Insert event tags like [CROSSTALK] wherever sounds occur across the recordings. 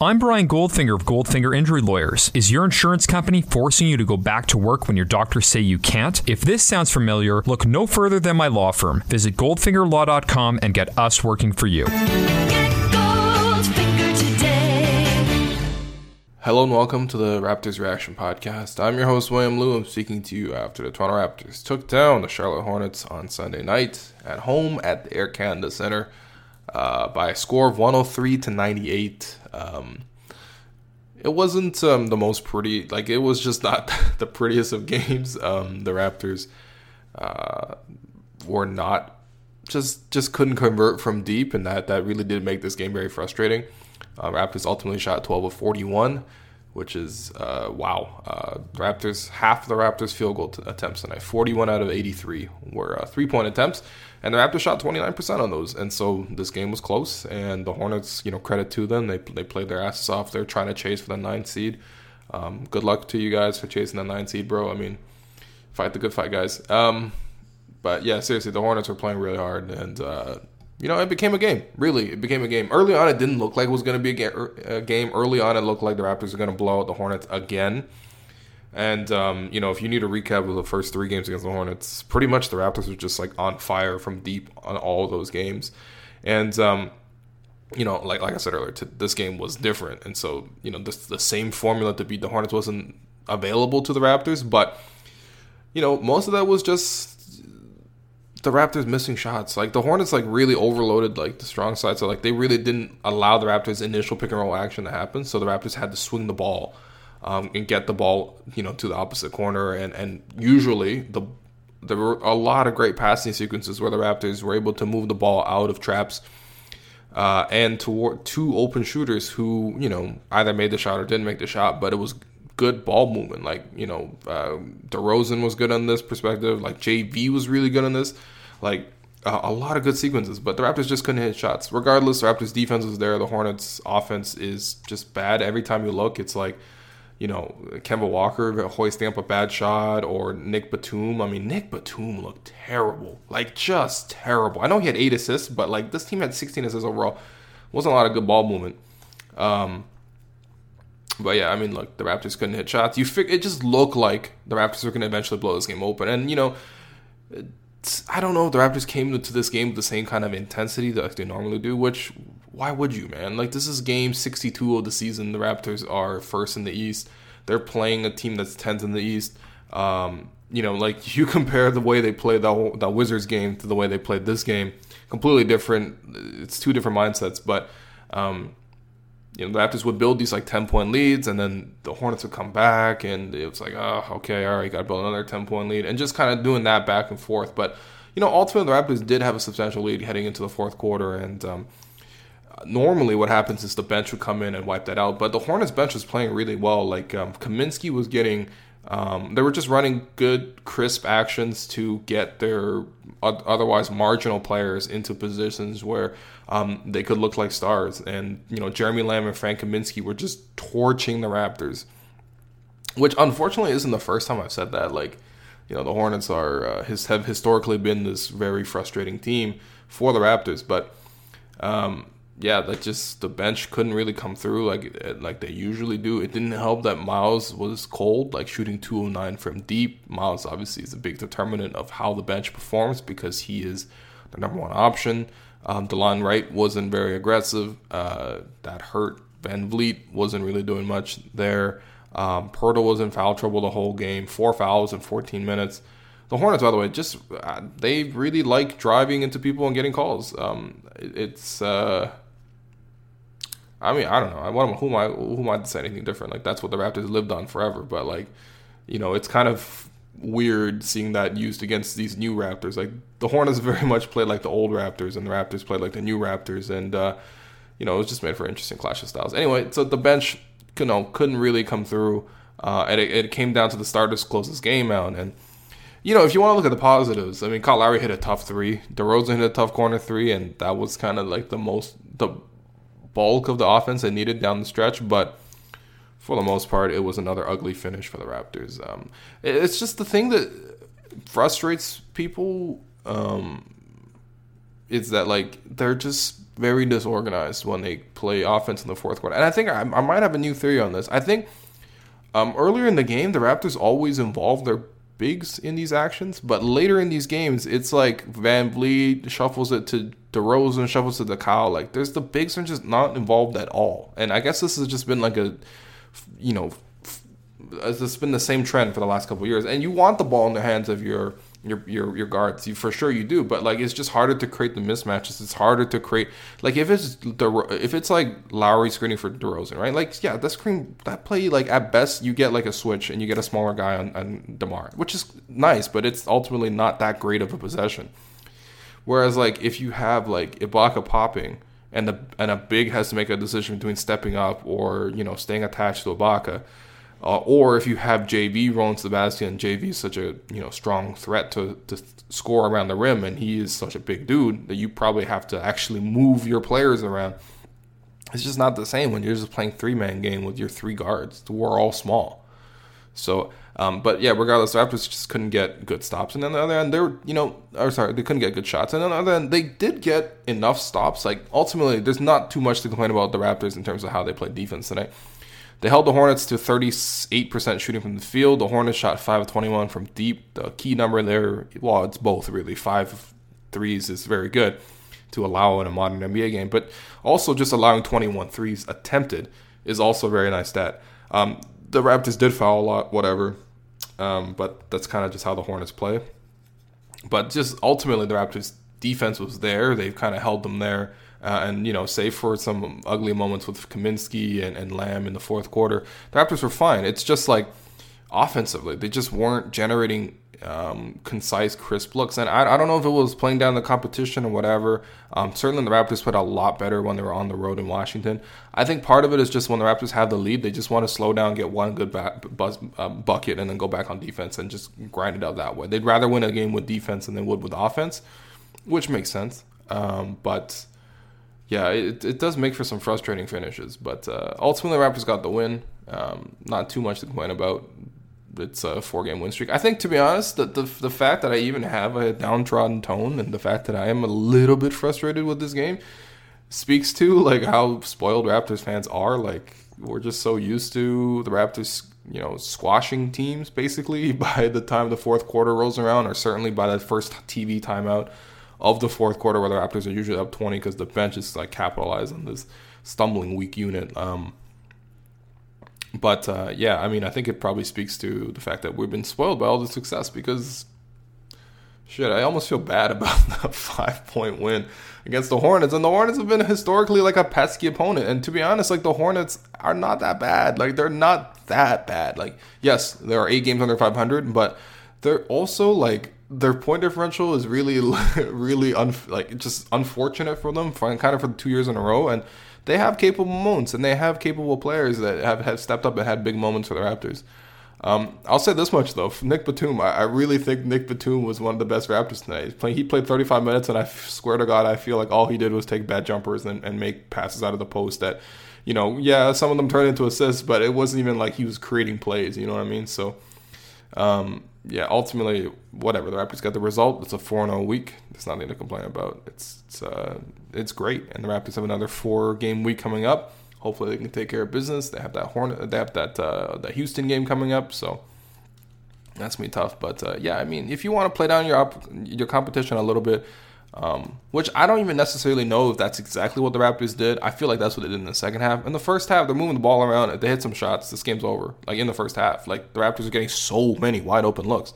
I'm Brian Goldfinger of Goldfinger Injury Lawyers. Is your insurance company forcing you to go back to work when your doctors say you can't? If this sounds familiar, look no further than my law firm. Visit goldfingerlaw.com and get us working for you. Hello and welcome to the Raptors Reaction Podcast. I'm your host, William Lou. I'm speaking to you after the Toronto Raptors took down the Charlotte Hornets on Sunday night at home at the Air Canada Center uh, by a score of 103 to 98. Um, it wasn't um, the most pretty, like, it was just not [LAUGHS] the prettiest of games. Um, the Raptors uh, were not just just couldn't convert from deep, and that that really did make this game very frustrating. Uh, Raptors ultimately shot 12 of 41, which is uh, wow. Uh, Raptors half of the Raptors field goal t- attempts tonight, 41 out of 83 were uh, three point attempts, and the Raptors shot 29% on those. And so this game was close, and the Hornets, you know, credit to them, they they played their asses off. They're trying to chase for the ninth seed. Um, good luck to you guys for chasing the ninth seed, bro. I mean, fight the good fight, guys. Um, but yeah, seriously, the Hornets were playing really hard, and uh, you know, it became a game. Really, it became a game. Early on, it didn't look like it was going to be a, game. Early on, it looked like the Raptors were going to blow out the Hornets again. And um, you know, if you need a recap of the first three games against the Hornets, pretty much the Raptors were just like on fire from deep on all those games. And um, you know, like like I said earlier, to, this game was different. And so you know, this, the same formula to beat the Hornets wasn't available to the Raptors, but you know, most of that was just the Raptors missing shots. Like the Hornets like really overloaded like the strong side. So like they really didn't allow the Raptors initial pick and roll action to happen. So the Raptors had to swing the ball um, and get the ball, you know, to the opposite corner. And and usually the there were a lot of great passing sequences where the Raptors were able to move the ball out of traps uh, and toward two open shooters who you know either made the shot or didn't make the shot, but it was good ball movement. Like you know, uh, DeRozan was good on this perspective. Like JV was really good on this. Like a lot of good sequences, but the Raptors just couldn't hit shots. Regardless, the Raptors defense was there. The Hornets offense is just bad. Every time you look, it's like you know, Kemba Walker hoisting up a bad shot or Nick Batum. I mean, Nick Batum looked terrible. Like, just terrible. I know he had eight assists, but, like, this team had 16 assists overall. Wasn't a lot of good ball movement. Um, but yeah, I mean, look, the Raptors couldn't hit shots. You fig- it just looked like the Raptors were going to eventually blow this game open. And, you know, I don't know the Raptors came to this game with the same kind of intensity that they normally do, which why would you, man? Like this is game 62 of the season. The Raptors are first in the East. They're playing a team that's 10th in the East. Um, you know, like [LAUGHS] you compare the way they played that that Wizards game to the way they played this game, completely different. It's two different mindsets, but um, you know, the Raptors would build these like 10 point leads and then the Hornets would come back and it was like, oh, okay, all right, got to build another 10 point lead and just kind of doing that back and forth. But, you know, ultimately the Raptors did have a substantial lead heading into the fourth quarter. And um, normally what happens is the bench would come in and wipe that out. But the Hornets bench was playing really well. Like um, Kaminsky was getting, um, they were just running good, crisp actions to get their otherwise marginal players into positions where um, they could look like stars. And, you know, Jeremy Lamb and Frank Kaminsky were just torching the Raptors, which unfortunately isn't the first time I've said that. Like, you know, the Hornets are uh, have historically been this very frustrating team for the Raptors, but um, yeah, that just the bench couldn't really come through like like they usually do. It didn't help that Miles was cold, like shooting 209 from deep. Miles obviously is a big determinant of how the bench performs because he is the number one option. Um, Delon Wright wasn't very aggressive. Uh, that hurt. VanVleet wasn't really doing much there. Um, Poeltl was in foul trouble the whole game. Four fouls in 14 minutes. The Hornets, by the way, just uh, they really like driving into people and getting calls. Um, it, it's uh, I mean, I don't know. I, what, who am I? Who am I to say anything different? Like that's what the Raptors lived on forever. But like, you know, it's kind of weird seeing that used against these new Raptors. Like the Hornets [LAUGHS] very much played like the old Raptors, and the Raptors played like the new Raptors. And uh, you know, it was just made for interesting clash of styles. Anyway, so the bench, you know, couldn't really come through, uh, and it, it, came down to the starters close this game out. And you know, if you want to look at the positives, I mean, Kyle Lowry hit a tough three, DeRozan hit a tough corner three, and that was kind of like the most the bulk of the offense they needed down the stretch, but. For the most part, it was another ugly finish for the Raptors. Um, it's just the thing that frustrates people um, is that like they're just very disorganized when they play offense in the fourth quarter. And I think I, I might have a new theory on this. I think um, earlier in the game, the Raptors always involve their bigs in these actions, but later in these games, it's like VanVleet shuffles it to DeRozan, it to the cow. Like there's the bigs are just not involved at all. And I guess this has just been like a, you know, it's been the same trend for the last couple years. And you want the ball in the hands of your your your your guards. You for sure you do, but like it's just harder to create the mismatches. It's harder to create like if it's the if it's like Lowry screening for DeRozan, right? Like yeah, that screen that play like at best you get like a switch and you get a smaller guy on, on Demar, which is nice, but it's ultimately not that great of a possession. Whereas like if you have like Ibaka popping and the and a big has to make a decision between stepping up or you know staying attached to Ibaka uh, or if you have JV rolling to the basket and JV is such a you know strong threat to, to score around the rim and he is such a big dude that you probably have to actually move your players around. It's just not the same when you're just playing three man game with your three guards who are all small. So, um, but yeah, regardless, the Raptors just couldn't get good stops. And then the other end, they were, you know, or sorry, they couldn't get good shots. And then the other end, they did get enough stops. Like ultimately, there's not too much to complain about the Raptors in terms of how they played defense tonight. They held the Hornets to 38% shooting from the field. The Hornets shot 5 of 21 from deep. The key number there, well, it's both really. Five threes is very good to allow in a modern NBA game, but also just allowing 21 threes attempted is also a very nice stat. Um, the Raptors did foul a lot, whatever, um, but that's kind of just how the Hornets play. But just ultimately, the Raptors' defense was there. They've kind of held them there. Uh, and you know, save for some ugly moments with Kaminsky and, and Lamb in the fourth quarter, the Raptors were fine. It's just like offensively, they just weren't generating um, concise, crisp looks. And I, I, don't know if it was playing down the competition or whatever. Um, certainly, the Raptors played a lot better when they were on the road in Washington. I think part of it is just when the Raptors have the lead, they just want to slow down, get one good buzz, uh, bucket, and then go back on defense and just grind it out that way. They'd rather win a game with defense than they would with offense, which makes sense. Um, but yeah, it, it does make for some frustrating finishes, but uh, ultimately Raptors got the win. Um, not too much to complain about. It's a four game win streak. I think, to be honest, the, the, the fact that I even have a downtrodden tone and the fact that I am a little bit frustrated with this game speaks to like how spoiled Raptors fans are. Like we're just so used to the Raptors, you know, squashing teams basically [LAUGHS] by the time the fourth quarter rolls around, or certainly by that first TV timeout of the fourth quarter where the Raptors are usually up 20 because the bench is like capitalized on this stumbling weak unit. Um, but uh, yeah, I mean, I think it probably speaks to the fact that we've been spoiled by all the success because shit, I almost feel bad [LAUGHS] about the five point win against the Hornets. And the Hornets have been historically like a pesky opponent. And to be honest, like the Hornets are not that bad. Like they're not that bad. Like, yes, there are eight games under 500, but they're also like their point differential is really, [LAUGHS] really un, like just unfortunate for them, for, kind of for two years in a row. And they have capable moments, and they have capable players that have, have stepped up and had big moments for the Raptors. Um, I'll say this much though, Nick Batum, I, I, really think Nick Batum was one of the best Raptors tonight. He played 35 minutes, and I swear to God, I feel like all he did was take bad jumpers and, and make passes out of the post that, you know, yeah, some of them turned into assists, but it wasn't even like he was creating plays. You know what I mean? So, um, yeah, ultimately, whatever. The Raptors got the result. It's a 4 and 0 week. There's nothing to complain about. It's it's, uh, it's great. And the Raptors have another four game week coming up. Hopefully, they can take care of business. They have that Hornet, they have that uh, that Houston game coming up. So that's gonna be tough. But uh, yeah, I mean, if you want to play down your op- your competition a little bit, um, which I don't even necessarily know if that's exactly what the Raptors did. I feel like that's what they did in the second half. In the first half, they're moving the ball around. If they hit some shots, this game's over. Like in the first half, like the Raptors are getting so many wide open looks.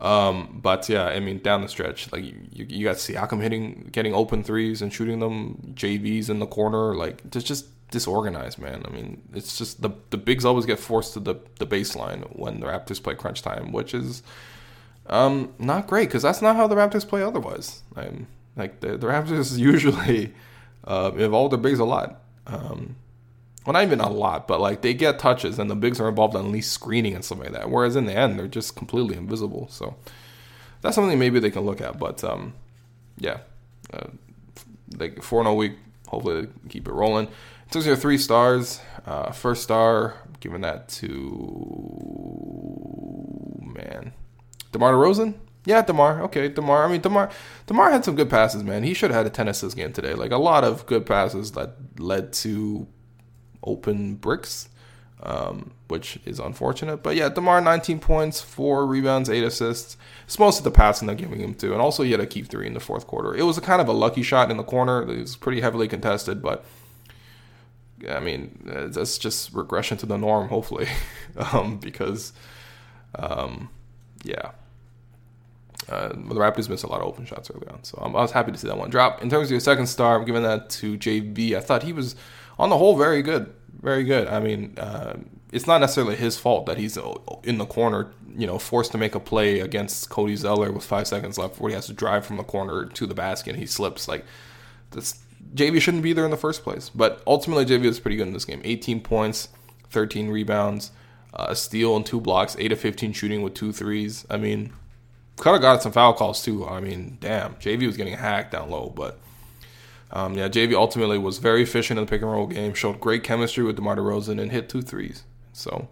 Um, but yeah, I mean, down the stretch, like you, you got Siakam hitting, getting open threes and shooting them. JV's in the corner, like it's just disorganized, man. I mean, it's just the the bigs always get forced to the the baseline when the Raptors play crunch time, which is um, not great because that's not how the Raptors play otherwise. I'm, like the, the Raptors [LAUGHS] usually uh, involve their bigs a lot. Um, well, not even a lot, but like they get touches and the bigs are involved in at least screening and stuff like that. Whereas in the end, they're just completely invisible. So that's something maybe they can look at. But um, yeah, uh, like four in a week. Hopefully, keep it rolling. In terms of your three stars, uh, first star, I'm giving that to man, DeMar DeRozan. Yeah, Demar. Okay, Demar. I mean, Demar. Demar had some good passes, man. He should have had a ten assist game today. Like a lot of good passes that led to open bricks, um, which is unfortunate. But yeah, Demar, 19 points, four rebounds, eight assists. It's most of the passing they're giving him to, and also he had a keep three in the fourth quarter. It was a kind of a lucky shot in the corner. It was pretty heavily contested, but I mean, that's just regression to the norm, hopefully, [LAUGHS] um, because um, yeah. Uh, the Raptors missed a lot of open shots early on, so I'm, i was happy to see that one drop. In terms of your second star, I'm giving that to JV. I thought he was on the whole, very good, very good. I mean, uh, it's not necessarily his fault that he's in the corner, you know, forced to make a play against Cody Zeller with five seconds left, where he has to drive from the corner to the basket and he slips. Like, this JV shouldn't be there in the first place. But ultimately, JV was pretty good in this game. 18 points, 13 rebounds, uh, a steal and two blocks, eight of 15 shooting with two threes. I mean, could have got some foul calls too. I mean, damn, JV was getting hacked down low, but um, yeah, JV ultimately was very efficient in the pick and roll game, showed great chemistry with DeMar DeRozan, and hit two threes. So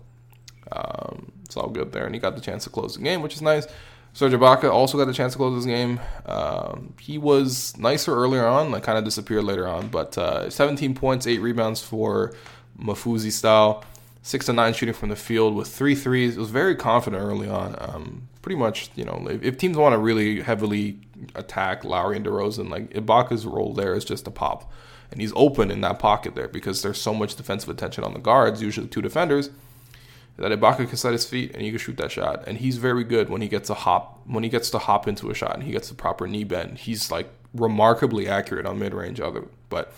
um, it's all good there. And he got the chance to close the game, which is nice. Serge Ibaka also got the chance to close this game. Um, he was nicer earlier on, like kind of disappeared later on, but uh, 17 points, 8 rebounds for Mafuzi style, 6 to 9 shooting from the field with three threes. It was very confident early on. Um, pretty much, you know, if, if teams want to really heavily attack Lowry and DeRozan. Like Ibaka's role there is just to pop, and he's open in that pocket there because there's so much defensive attention on the guards, usually two defenders, that Ibaka can set his feet and he can shoot that shot. And he's very good when he gets a hop when he gets to hop into a shot and he gets the proper knee bend. He's like remarkably accurate on mid range. Other, but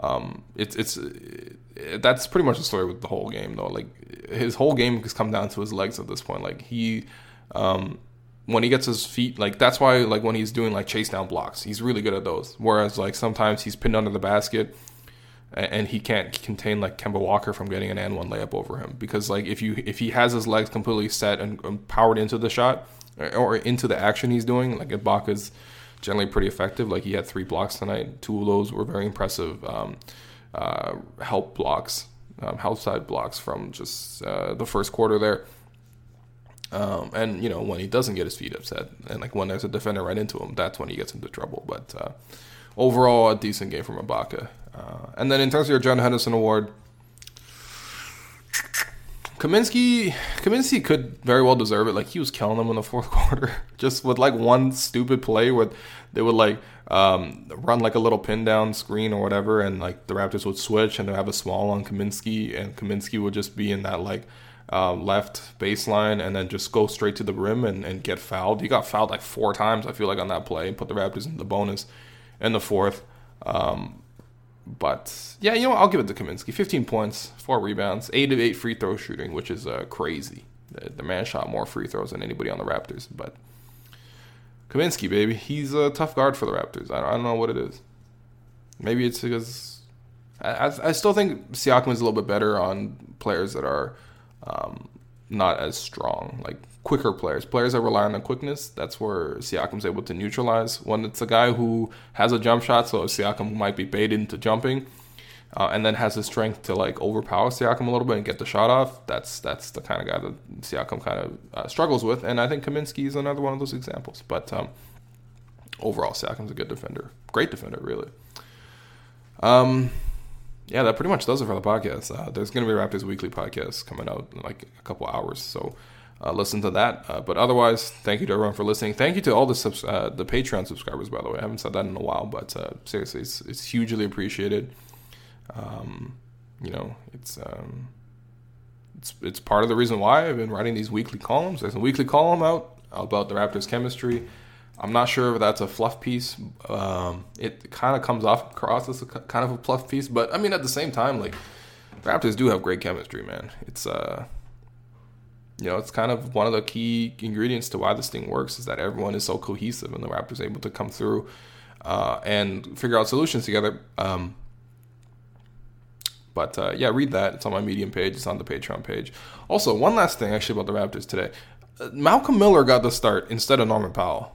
um, it's it's it, that's pretty much the story with the whole game though. Like his whole game has come down to his legs at this point. Like he um, when he gets his feet like that's why like when he's doing like chase down blocks he's really good at those whereas like sometimes he's pinned under the basket and he can't contain like Kemba Walker from getting an and one layup over him because like if you if he has his legs completely set and, powered into the shot or into the action he's doing like Ibaka's generally pretty effective like he had three blocks tonight two of those were very impressive um, uh, help blocks um, help side blocks from just uh, the first quarter there um, and you know when he doesn't get his feet upset, and like when there's a defender right into him, that's when he gets into trouble. But uh, overall, a decent game from Ibaka. Uh, and then in terms of your John Henderson Award, Kaminsky, Kaminsky could very well deserve it. Like he was killing them in the fourth [LAUGHS] quarter, just with like one stupid play where they would like um, run like a little pin down screen or whatever, and like the Raptors would switch and they have a small on Kaminsky, and Kaminsky would just be in that like uh, left baseline and then just go straight to the rim and, and get fouled. He got fouled like four times, I feel like, on that play put the Raptors in the bonus in the fourth. Um, but yeah, you know, I'll give it to Kaminsky. 15 points, four rebounds, eight of eight free throw shooting, which is uh, crazy. The, the, man shot more free throws than anybody on the Raptors. But Kaminsky, baby, he's a tough guard for the Raptors. I, I don't know what it is. Maybe it's because I, I still think Siakam is a little bit better on players that are um, not as strong, like quicker players, players that rely on the quickness. That's where Siakam's able to neutralize. When it's a guy who has a jump shot, so Siakam might be baited into jumping, uh, and then has the strength to like overpower Siakam a little bit and get the shot off. That's that's the kind of guy that Siakam kind of uh, struggles with, and I think Kaminsky is another one of those examples. But um, overall, Siakam's a good defender, great defender, really. Um, yeah, that pretty much does it for the podcast. Uh, there's going to be Raptors Weekly podcast coming out in like a couple hours, so uh, listen to that. Uh, but otherwise, thank you to everyone for listening. Thank you to all the subs- uh, the Patreon subscribers, by the way. I haven't said that in a while, but uh, seriously, it's, it's, hugely appreciated. Um, you know, it's um, it's it's part of the reason why I've been writing these weekly columns. There's a weekly column out about the Raptors chemistry. I'm not sure if that's a fluff piece. Um, it kind of comes off across as a kind of a fluff piece, but I mean at the same time, like Raptors do have great chemistry, man. It's uh, you know, it's kind of one of the key ingredients to why this thing works is that everyone is so cohesive and the Raptors able to come through uh, and figure out solutions together. Um, but uh, yeah, read that. It's on my Medium page. It's on the Patreon page. Also, one last thing actually about the Raptors today. Uh, Malcolm Miller got the start instead of Norman Powell.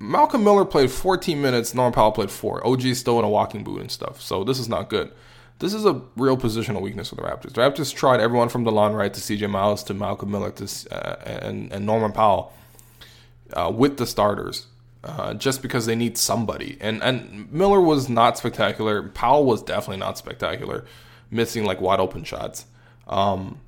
Malcolm Miller played 14 minutes. Norman Powell played four. OG is still in a walking boot and stuff. So this is not good. This is a real positional weakness for the Raptors. The Raptors tried everyone from DeLon Wright to CJ Miles to Malcolm Miller to uh, and, and Norman Powell uh, with the starters uh, just because they need somebody. And and Miller was not spectacular. Powell was definitely not spectacular, missing like wide open shots. Um,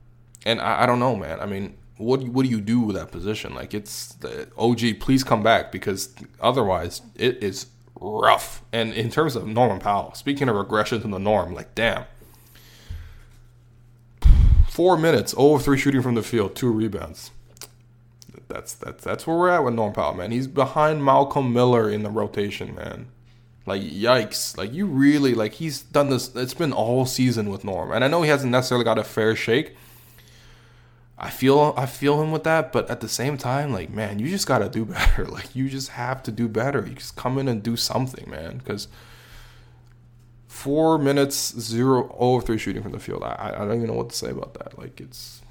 and I, I, don't know, man. I mean, what what do you do with that position? Like it's the OG, please come back because otherwise it is rough. And in terms of Norman Powell, speaking of regression to the norm, like damn. Four minutes, 0 3 shooting from the field, two rebounds that's that's that's where we're at with Norm Powell, man. He's behind Malcolm Miller in the rotation, man. Like yikes! Like you really like he's done this. It's been all season with Norm, and I know he hasn't necessarily got a fair shake. I feel I feel him with that, but at the same time, like man, you just gotta do [LAUGHS] better. Like you just have to do better. You just come in and do something, man. Because four minutes, zero, oh three shooting from the field. I I don't even know what to say about that. Like it's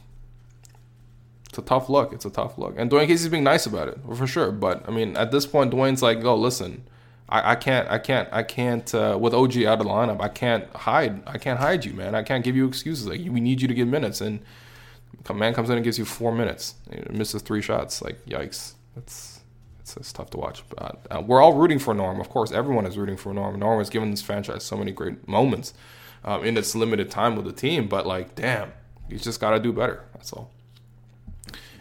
it's a tough look. It's a tough look. And Dwayne Casey's being nice about it, for sure. But I mean, at this point, Dwayne's like, "Oh, listen, I, I can't, I can't, I can't. Uh, with OG out of the lineup, I can't hide. I can't hide you, man. I can't give you excuses. Like we need you to get minutes." And man comes in and gives you four minutes, misses three shots. Like yikes. that's it's, it's tough to watch. But uh, we're all rooting for Norm. Of course, everyone is rooting for Norm. Norm has given this franchise so many great moments um, in its limited time with the team. But like, damn, he's just got to do better. That's all.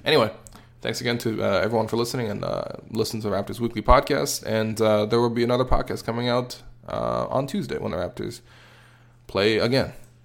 Anyway, thanks again to uh, everyone for listening and uh, listen to the Raptors Weekly podcast. And uh, there will be another podcast coming out uh, on Tuesday when the Raptors play again.